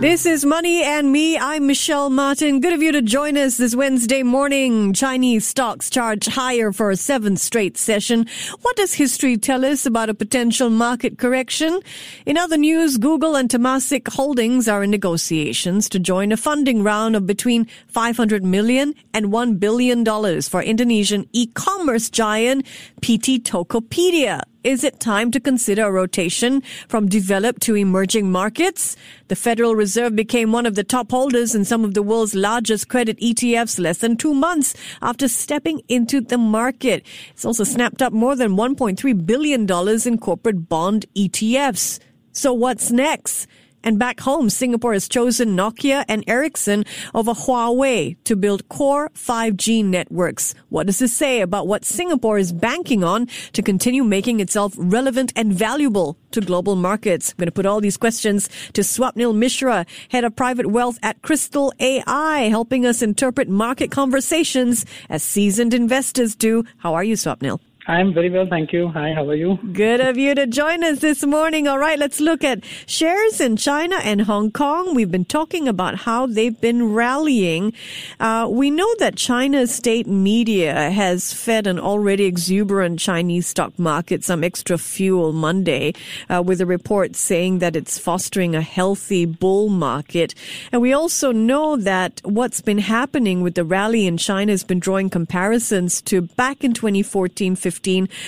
This is Money and Me. I'm Michelle Martin. Good of you to join us this Wednesday morning. Chinese stocks charge higher for a seventh straight session. What does history tell us about a potential market correction? In other news, Google and Temasek Holdings are in negotiations to join a funding round of between 500 million and 1 billion dollars for Indonesian e-commerce giant PT Tokopedia. Is it time to consider a rotation from developed to emerging markets? The Federal Reserve became one of the top holders in some of the world's largest credit ETFs less than two months after stepping into the market. It's also snapped up more than $1.3 billion in corporate bond ETFs. So what's next? And back home, Singapore has chosen Nokia and Ericsson over Huawei to build core 5G networks. What does this say about what Singapore is banking on to continue making itself relevant and valuable to global markets? I'm going to put all these questions to Swapnil Mishra, head of private wealth at Kristal AI, helping us interpret market conversations as seasoned investors do. How are you, Swapnil? I'm very well, thank you. Hi, how are you? Good of you to join us this morning. All right, let's look at shares in China and Hong Kong. We've been talking about how they've been rallying. Uh, we know that China's state media has fed an already exuberant Chinese stock market some extra fuel Monday, uh, with a report saying that it's fostering a healthy bull market. And we also know that what's been happening with the rally in China has been drawing comparisons to back in 2014 15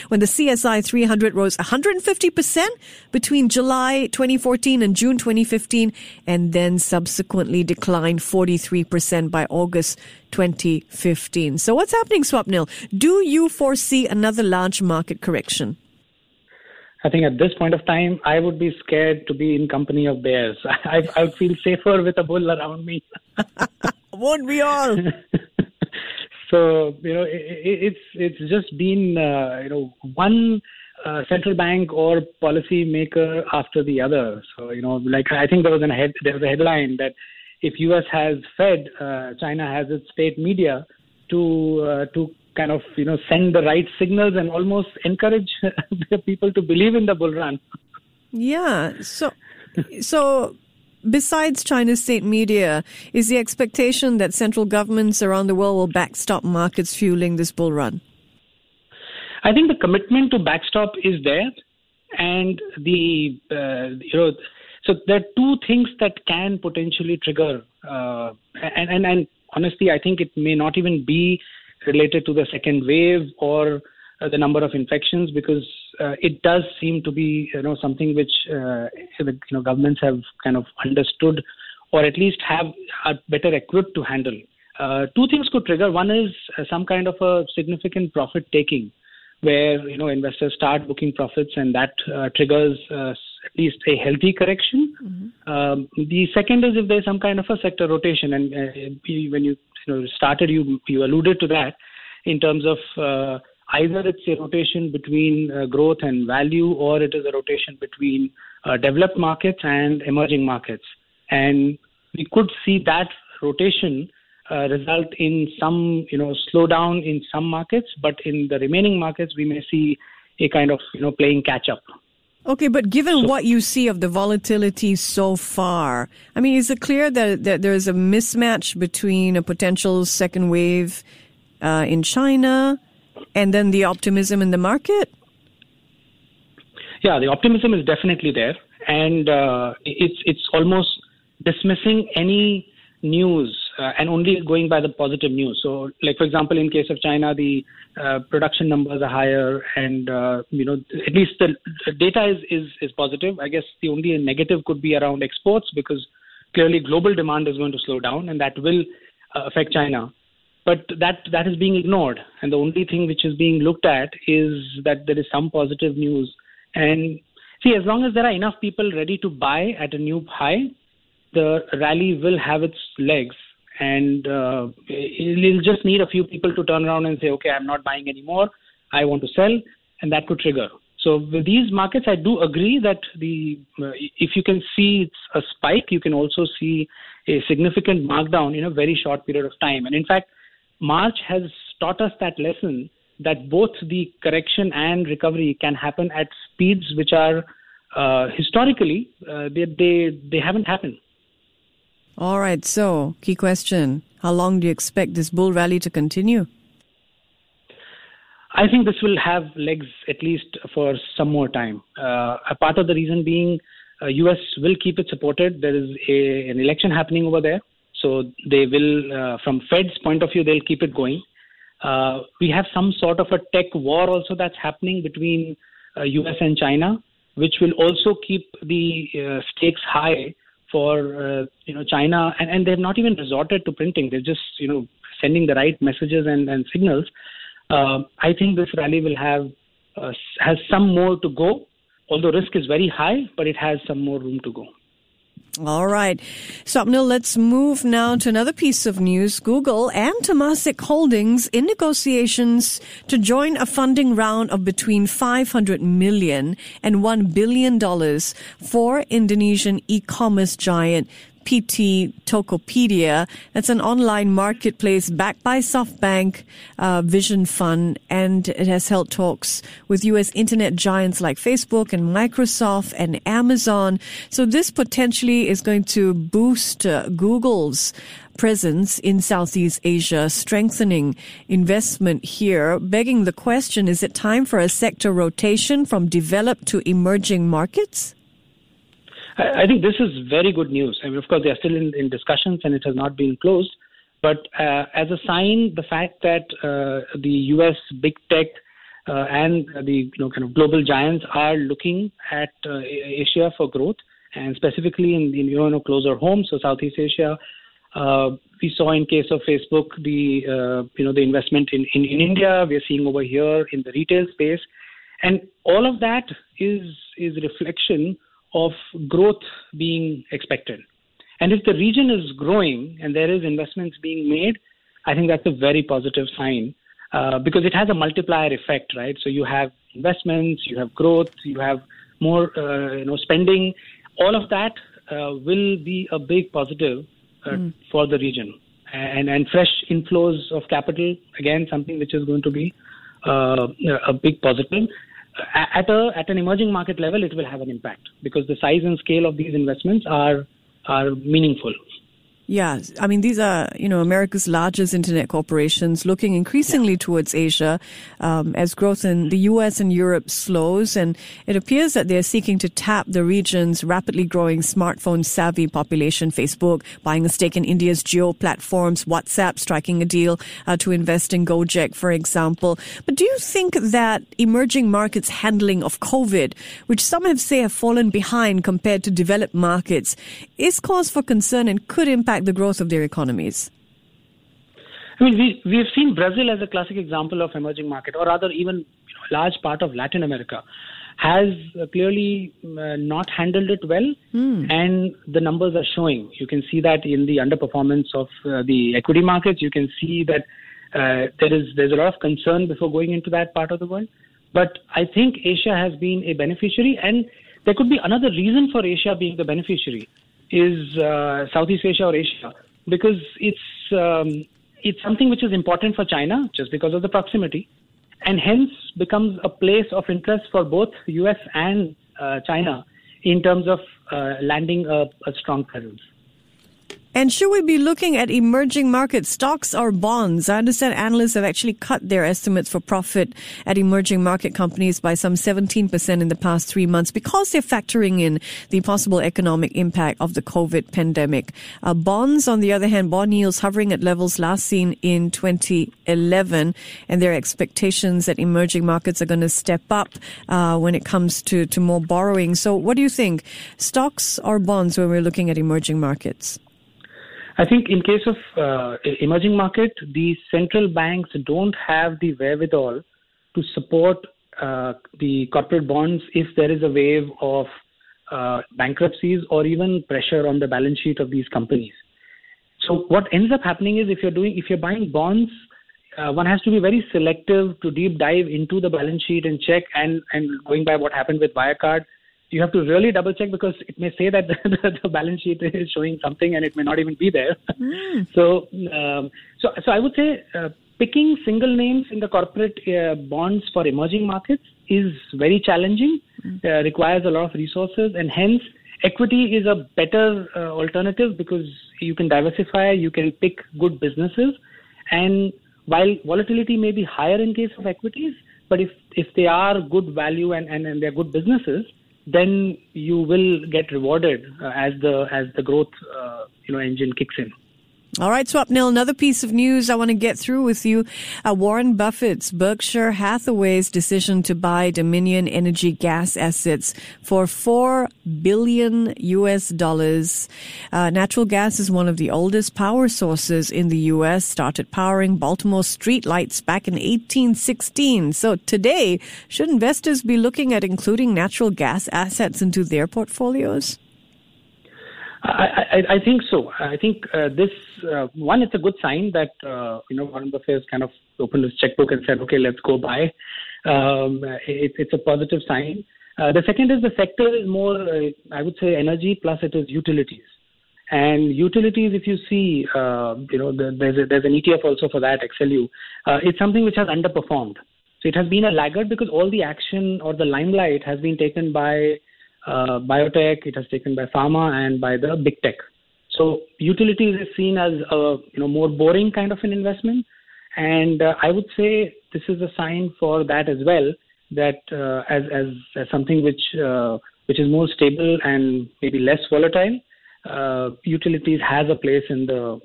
when the CSI 300 rose 150% between July 2014 and June 2015 and then subsequently declined 43% by August 2015. So what's happening, Swapnil? Do you foresee another large market correction? I think at this point of time, I would be scared to be in company of bears. I, I would feel safer with a bull around me. Won't we all? so you know, it, it's it's just been uh, you know one uh, central bank or policy maker after the other. So you know, like I think there was a head there was a headline that if U.S. has Fed, uh, China has its state media to uh, to kind of you know send the right signals and almost encourage the people to believe in the bull run. Yeah. So so besides China's state media, is the expectation that central governments around the world will backstop markets fueling this bull run? I think the commitment to backstop is there, and the uh, you know, so there are two things that can potentially trigger, uh, and, and and honestly, I think it may not even be related to the second wave or uh, the number of infections because uh, it does seem to be you know something which uh, you know governments have kind of understood or at least have are better equipped to handle. Uh, two things could trigger. One is uh, some kind of a significant profit taking, where you know investors start booking profits, and that uh, triggers at least a healthy correction. Mm-hmm. Um, the second is if there's some kind of a sector rotation, and when you, you know started, you you alluded to that in terms of either it's a rotation between uh, growth and value or it is a rotation between uh, developed markets and emerging markets. And we could see that rotation uh, result in some, you know, slowdown in some markets, but in the remaining markets, we may see a kind of, you know, playing catch up. Okay, but given what you see of the volatility so far, I mean, is it clear that, that there's a mismatch between a potential second wave uh, in China and then the optimism in the market? Yeah, the optimism is definitely there, and uh, it's it's almost dismissing any news uh, and only going by the positive news. So, like for example, in case of China, the uh, production numbers are higher, and uh, you know at least the, data is, is is positive. I guess the only negative could be around exports because clearly global demand is going to slow down, and that will uh, affect China but that that is being ignored. And the only thing which is being looked at is that there is some positive news. And see as long as there are enough people ready to buy at a new high the rally will have its legs. And uh, it'll just need a few people to turn around and say okay i'm not buying anymore. I want to sell. And that could trigger. So with these markets, I do agree that the uh, if you can see a spike, you can also see a significant markdown in a very short period of time. And in fact, March has taught us that lesson that both the correction and recovery can happen at speeds which are uh, historically uh, they, they they haven't happened. All right. So, key question: How long do you expect this bull rally to continue? I think this will have legs at least for some more time. Uh, a part of the reason being, uh, U.S. will keep it supported. There is a, an election happening over there, so they will, uh, from Fed's point of view, they'll keep it going. Uh, we have some sort of a tech war also that's happening between U.S. Uh, and China, which will also keep the stakes high for uh, you know China, and, and they've not even resorted to printing. They're just you know sending the right messages and, and signals uh, I think this rally will have uh, has some more to go. Although risk is very high, but it has some more room to go. All right. Swapnil, let's move now to another piece of news. Google and Temasek Holdings in negotiations to join a funding round of between 500 million and 1 billion dollars for Indonesian e-commerce giant PT Tokopedia. That's an online marketplace backed by SoftBank uh, Vision Fund, and it has held talks with U.S. internet giants like Facebook and Microsoft and Amazon. So this potentially is going to boost uh, Google's presence in Southeast Asia, strengthening investment here, begging the question, is it time for a sector rotation from developed to emerging markets? I think this is very good news. I mean, of course, they are still in, in discussions and it has not been closed. But uh, as a sign, the fact that uh, the U.S. big tech uh, and the you know kind of global giants are looking at uh, Asia for growth, and specifically in, in you know closer home, so Southeast Asia. Uh, we saw in case of Facebook the uh, you know the investment in, in, in India. We are seeing over here in the retail space, and all of that is is reflection of growth being expected. And if the region is growing and there is investments being made, I think that's a very positive sign uh, because it has a multiplier effect, right? So you have investments, you have growth, you have more, uh, you know, spending. All of that uh, will be a big positive mm. for the region, and and fresh inflows of capital again something which is going to be uh, a big positive at a at an emerging market level, it will have an impact because the size and scale of these investments are are meaningful. Yeah, I mean, these are, you know, America's largest internet corporations looking increasingly yeah. towards Asia um, as growth in the US and Europe slows. And it appears that they're seeking to tap the region's rapidly growing smartphone savvy population. Facebook buying a stake in India's Jio Platforms, WhatsApp striking a deal uh, to invest in Gojek, for example. But do you think that emerging markets handling of COVID, which some have say have fallen behind compared to developed markets, is cause for concern and could impact the growth of their economies? I mean, we we have seen Brazil as a classic example of emerging market, or rather, even you know, a large part of Latin America has uh, clearly uh, not handled it well, mm. and the numbers are showing. You can see that in the underperformance of uh, the equity markets. You can see that uh, there is there's a lot of concern before going into that part of the world. But I think Asia has been a beneficiary, and there could be another reason for Asia being the beneficiary is uh, Southeast Asia or Asia because it's um, it's something which is important for China just because of the proximity, and hence becomes a place of interest for both U.S. and uh, China in terms of uh, landing a, a strong presence. And should we be looking at emerging market stocks or bonds? I understand analysts have actually cut their estimates for profit at emerging market companies by some 17% in the past three months because they're factoring in the possible economic impact of the COVID pandemic. Uh, bonds, on the other hand, bond yields hovering at levels last seen in 2011, and there are expectations that emerging markets are going to step up uh, when it comes to, to more borrowing. So, what do you think? Stocks or bonds when we're looking at emerging markets? I think in case of uh, emerging market, the central banks don't have the wherewithal to support uh, the corporate bonds if there is a wave of uh, bankruptcies or even pressure on the balance sheet of these companies. So what ends up happening is if you're doing if you're buying bonds uh, one has to be very selective to deep dive into the balance sheet and check. And and going by what happened with Wirecard, you have to really double check because it may say that the, the, balance sheet is showing something and it may not even be there. Mm. so, um, so, so I would say uh, picking single names in the corporate uh, bonds for emerging markets is very challenging, mm. uh, requires a lot of resources, and hence equity is a better uh, alternative because you can diversify, you can pick good businesses, and while volatility may be higher in case of equities, but if if they are good value and, and, and they're good businesses, then you will get rewarded uh, as the as the growth uh, you know engine kicks in. All right, Swapnil, another piece of news I want to get through with you. Uh, Warren Buffett's Berkshire Hathaway's decision to buy Dominion Energy gas assets for 4 billion US dollars. Uh, natural gas is one of the oldest power sources in the US, started powering Baltimore streetlights back in 1816. So today, should investors be looking at including natural gas assets into their portfolios? I, I, I think so. I think uh, this uh, one, it's a good sign that uh, you know Warren Buffett has kind of opened his checkbook and said, "Okay, let's go buy." Um, it, it's a positive sign. Uh, the second is the sector is more, uh, I would say, energy plus it is utilities. And utilities, if you see, uh, you know, the, there's a, there's an ETF also for that, XLU. it's something which has underperformed. So it has been a laggard because all the action or the limelight has been taken by uh, biotech, it has taken by pharma and by the big tech. So utilities is seen as a you know more boring kind of an investment, and uh, I would say this is a sign for that as well that uh, as, as, as something which uh, which is more stable and maybe less volatile, uh, utilities has a place in the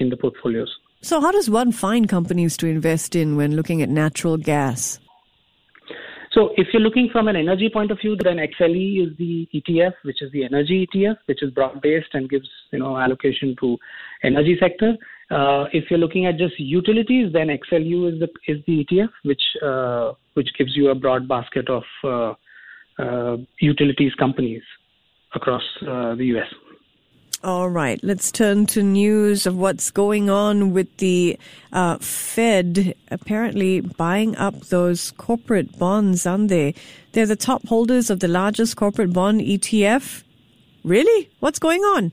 in the portfolios. So how does one find companies to invest in when looking at natural gas? So if you're looking from an energy point of view, then XLE is the ETF, which is the energy ETF, which is broad-based and gives you know allocation to energy sector. Uh, if you're looking at just utilities, then XLU is the is the ETF, which uh, which gives you a broad basket of uh, uh utilities companies across uh, the US. All right, let's turn to news of what's going on with the uh, Fed apparently buying up those corporate bonds, aren't they? They're the top holders of the largest corporate bond ETF. Really? What's going on?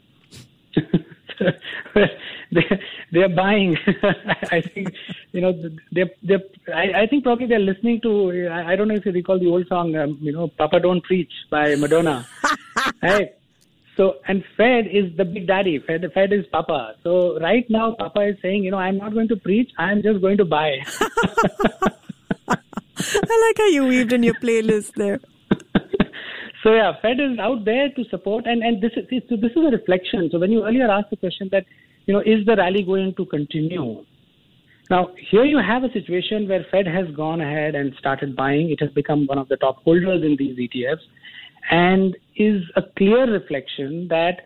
they're, they're buying. I think you know they're, they're I, I, think probably they're listening to. I, I, don't know if you recall the old song, um, you know, "Papa Don't Preach" by Madonna. right? So, and Fed is the big daddy. Fed, Fed is Papa. So right now, Papa is saying, you know, I'm not going to preach. I'm just going to buy. I like how you weaved in your playlist there. so yeah, Fed is out there to support, and and this is so this is a reflection. So when you earlier asked the question that, you know, is the rally going to continue? Now here you have a situation where Fed has gone ahead and started buying. It has become one of the top holders in these ETFs and is a clear reflection that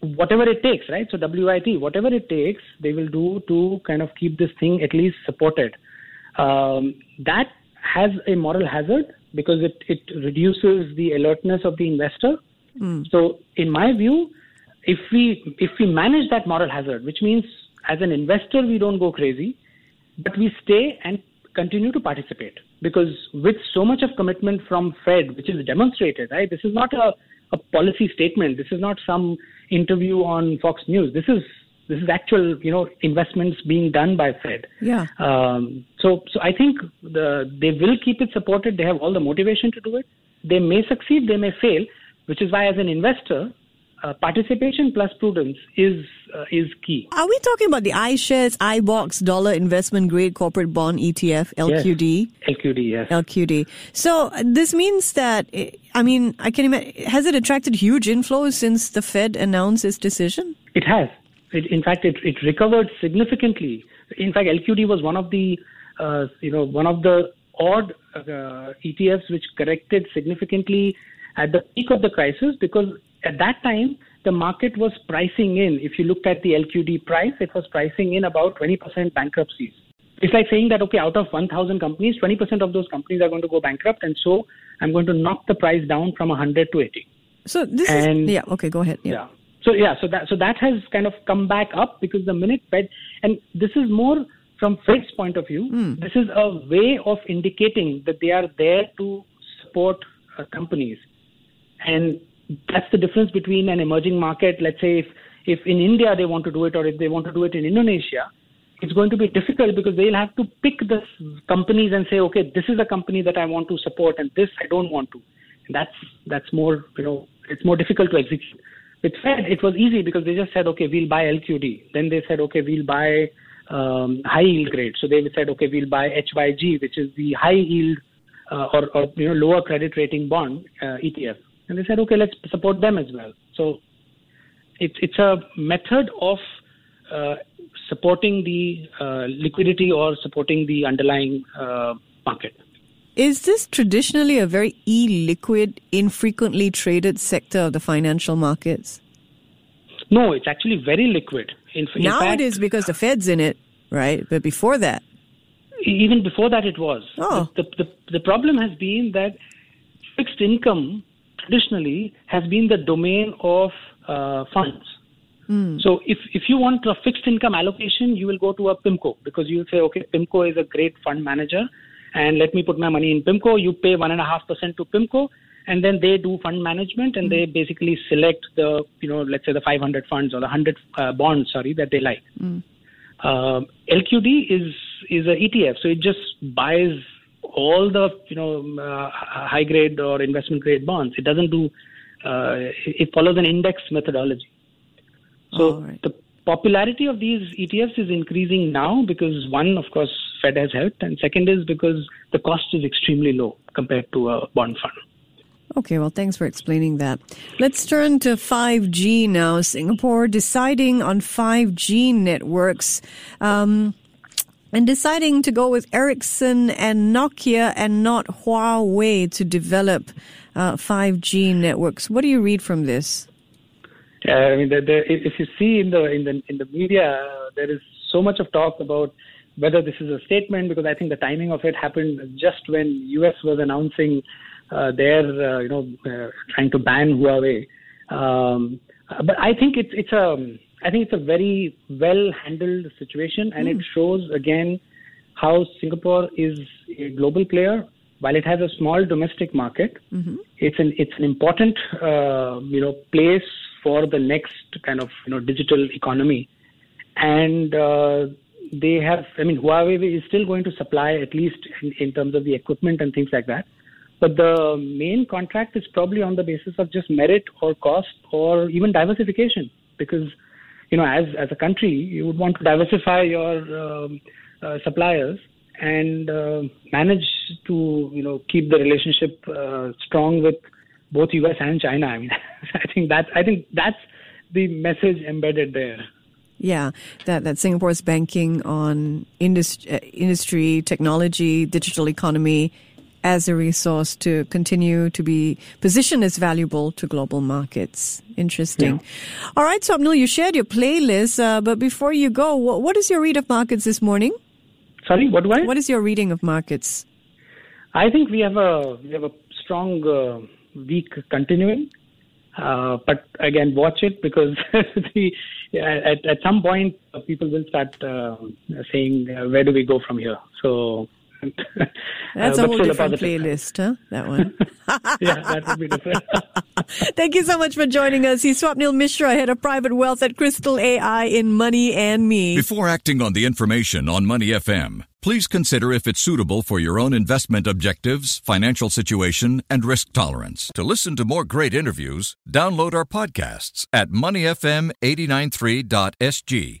whatever it takes, right? So WIT, whatever it takes, they will do to kind of keep this thing at least supported. Um, that has a moral hazard because it, it reduces the alertness of the investor. Mm. So in my view, if we if we manage that moral hazard, which means as an investor we don't go crazy, but we stay and continue to participate because with so much of commitment from Fed, which is demonstrated, right? This is not a, a policy statement. This is not some interview on Fox News. This is this is actual, you know, investments being done by Fed. Yeah. Um, so, so I think the they will keep it supported. They have all the motivation to do it. They may succeed. They may fail. Which is why, as an investor, uh, participation plus prudence is uh, is key. Are we talking about the iShares iBoxx Dollar Investment Grade Corporate Bond ETF LQD? Yes. LQD, yes. LQD. So uh, this means that I mean I can imagine has it attracted huge inflows since the Fed announced its decision? It has. It, in fact, it, it recovered significantly. In fact, LQD was one of the uh, you know one of the odd uh, ETFs which corrected significantly at the peak of the crisis because at that time, the market was pricing in, if you looked at the LQD price, it was pricing in about 20% bankruptcies. It's like saying that, okay, out of 1,000 companies, 20% of those companies are going to go bankrupt. And so I'm going to knock the price down from 100 to 80. So this and, is, yeah, okay, go ahead. Yeah. yeah. So yeah, so that so that has kind of come back up because the minute Fed and this is more from Fed's point of view, mm. this is a way of indicating that they are there to support uh, companies. And that's the difference between an emerging market. Let's say if, if in India they want to do it or if they want to do it in Indonesia, it's going to be difficult because they'll have to pick the companies and say, okay, this is a company that I want to support and this I don't want to. And that's that's more you know it's more difficult to execute. With Fed, it was easy because they just said, okay, we'll buy LQD. Then they said, okay, we'll buy um, high yield grade. So they said, okay, we'll buy HYG, which is the high yield uh, or, or you know lower credit rating bond uh, ETF. And they said, okay, let's support them as well. So it's it's a method of uh, supporting the uh, liquidity or supporting the underlying uh, market. Is this traditionally a very illiquid, infrequently traded sector of the financial markets? No, it's actually very liquid. In, in now fact, it is because the Fed's in it, right? But before that, even before that, it was. Oh. The, the, the problem has been that fixed income traditionally has been the domain of uh, funds. Mm. So if, if you want a fixed income allocation, you will go to a PIMCO because you'll say, okay, PIMCO is a great fund manager and let me put my money in PIMCO. You pay 1.5% to PIMCO and then they do fund management and mm. they basically select the, you know, let's say the 500 funds or the 100 uh, bonds, sorry, that they like. Mm. Uh, LQD is, is a ETF. So it just buys all the, you know, uh, high grade or investment grade bonds. It doesn't do, uh, it follows an index methodology. So right. the popularity of these ETFs is increasing now because one, of course, Fed has helped, and second is because the cost is extremely low compared to a bond fund. Okay, well, thanks for explaining that. Let's turn to 5G now. Singapore deciding on 5G networks. Um, and deciding to go with Ericsson and Nokia and not Huawei to develop uh, 5G networks. What do you read from this? I mean, the, the, if you see in the in the in the media, there is so much of talk about whether this is a statement because I think the timing of it happened just when US was announcing uh, their uh, you know uh, trying to ban Huawei. Um, but I think it's it's a I think it's a very well handled situation, and mm. it hmm. shows again how Singapore is a global player. While it has a small domestic market, mm-hmm. it's an it's an important uh, you know place for the next kind of you know digital economy, and uh, they have. I mean, Huawei is still going to supply at least in, in terms of the equipment and things like that. But the main contract is probably on the basis of just merit or cost or even diversification, because you know, as as a country, you would want to diversify your um, uh, suppliers and uh, manage to you know keep the relationship uh, strong with both US and China. I mean, I think that I think that's the message embedded there. Yeah, that that Singapore's banking on uh, industry, technology, digital economy as a resource to continue to be positioned as valuable to global markets. Interesting. Yeah. All right, so Swapnil, you shared your playlist, uh, but before you go, what, what is your read of markets this morning? Sorry, what do I? What is your reading of markets? I think we have a we have a strong uh, week continuing. Uh, but again, watch it because the, at, at some point uh, people will start uh, saying, uh, "Where do we go from here?" So that's uh, a whole different playlist, huh? That one. yeah, that would be different. Thank you so much for joining us. He's Swapnil Mishra, head of private wealth at Kristal AI in Money and Me. Before acting on the information on Money FM Please consider if it's suitable for your own investment objectives, financial situation, and risk tolerance. To listen to more great interviews, download our podcasts at moneyfm893.sg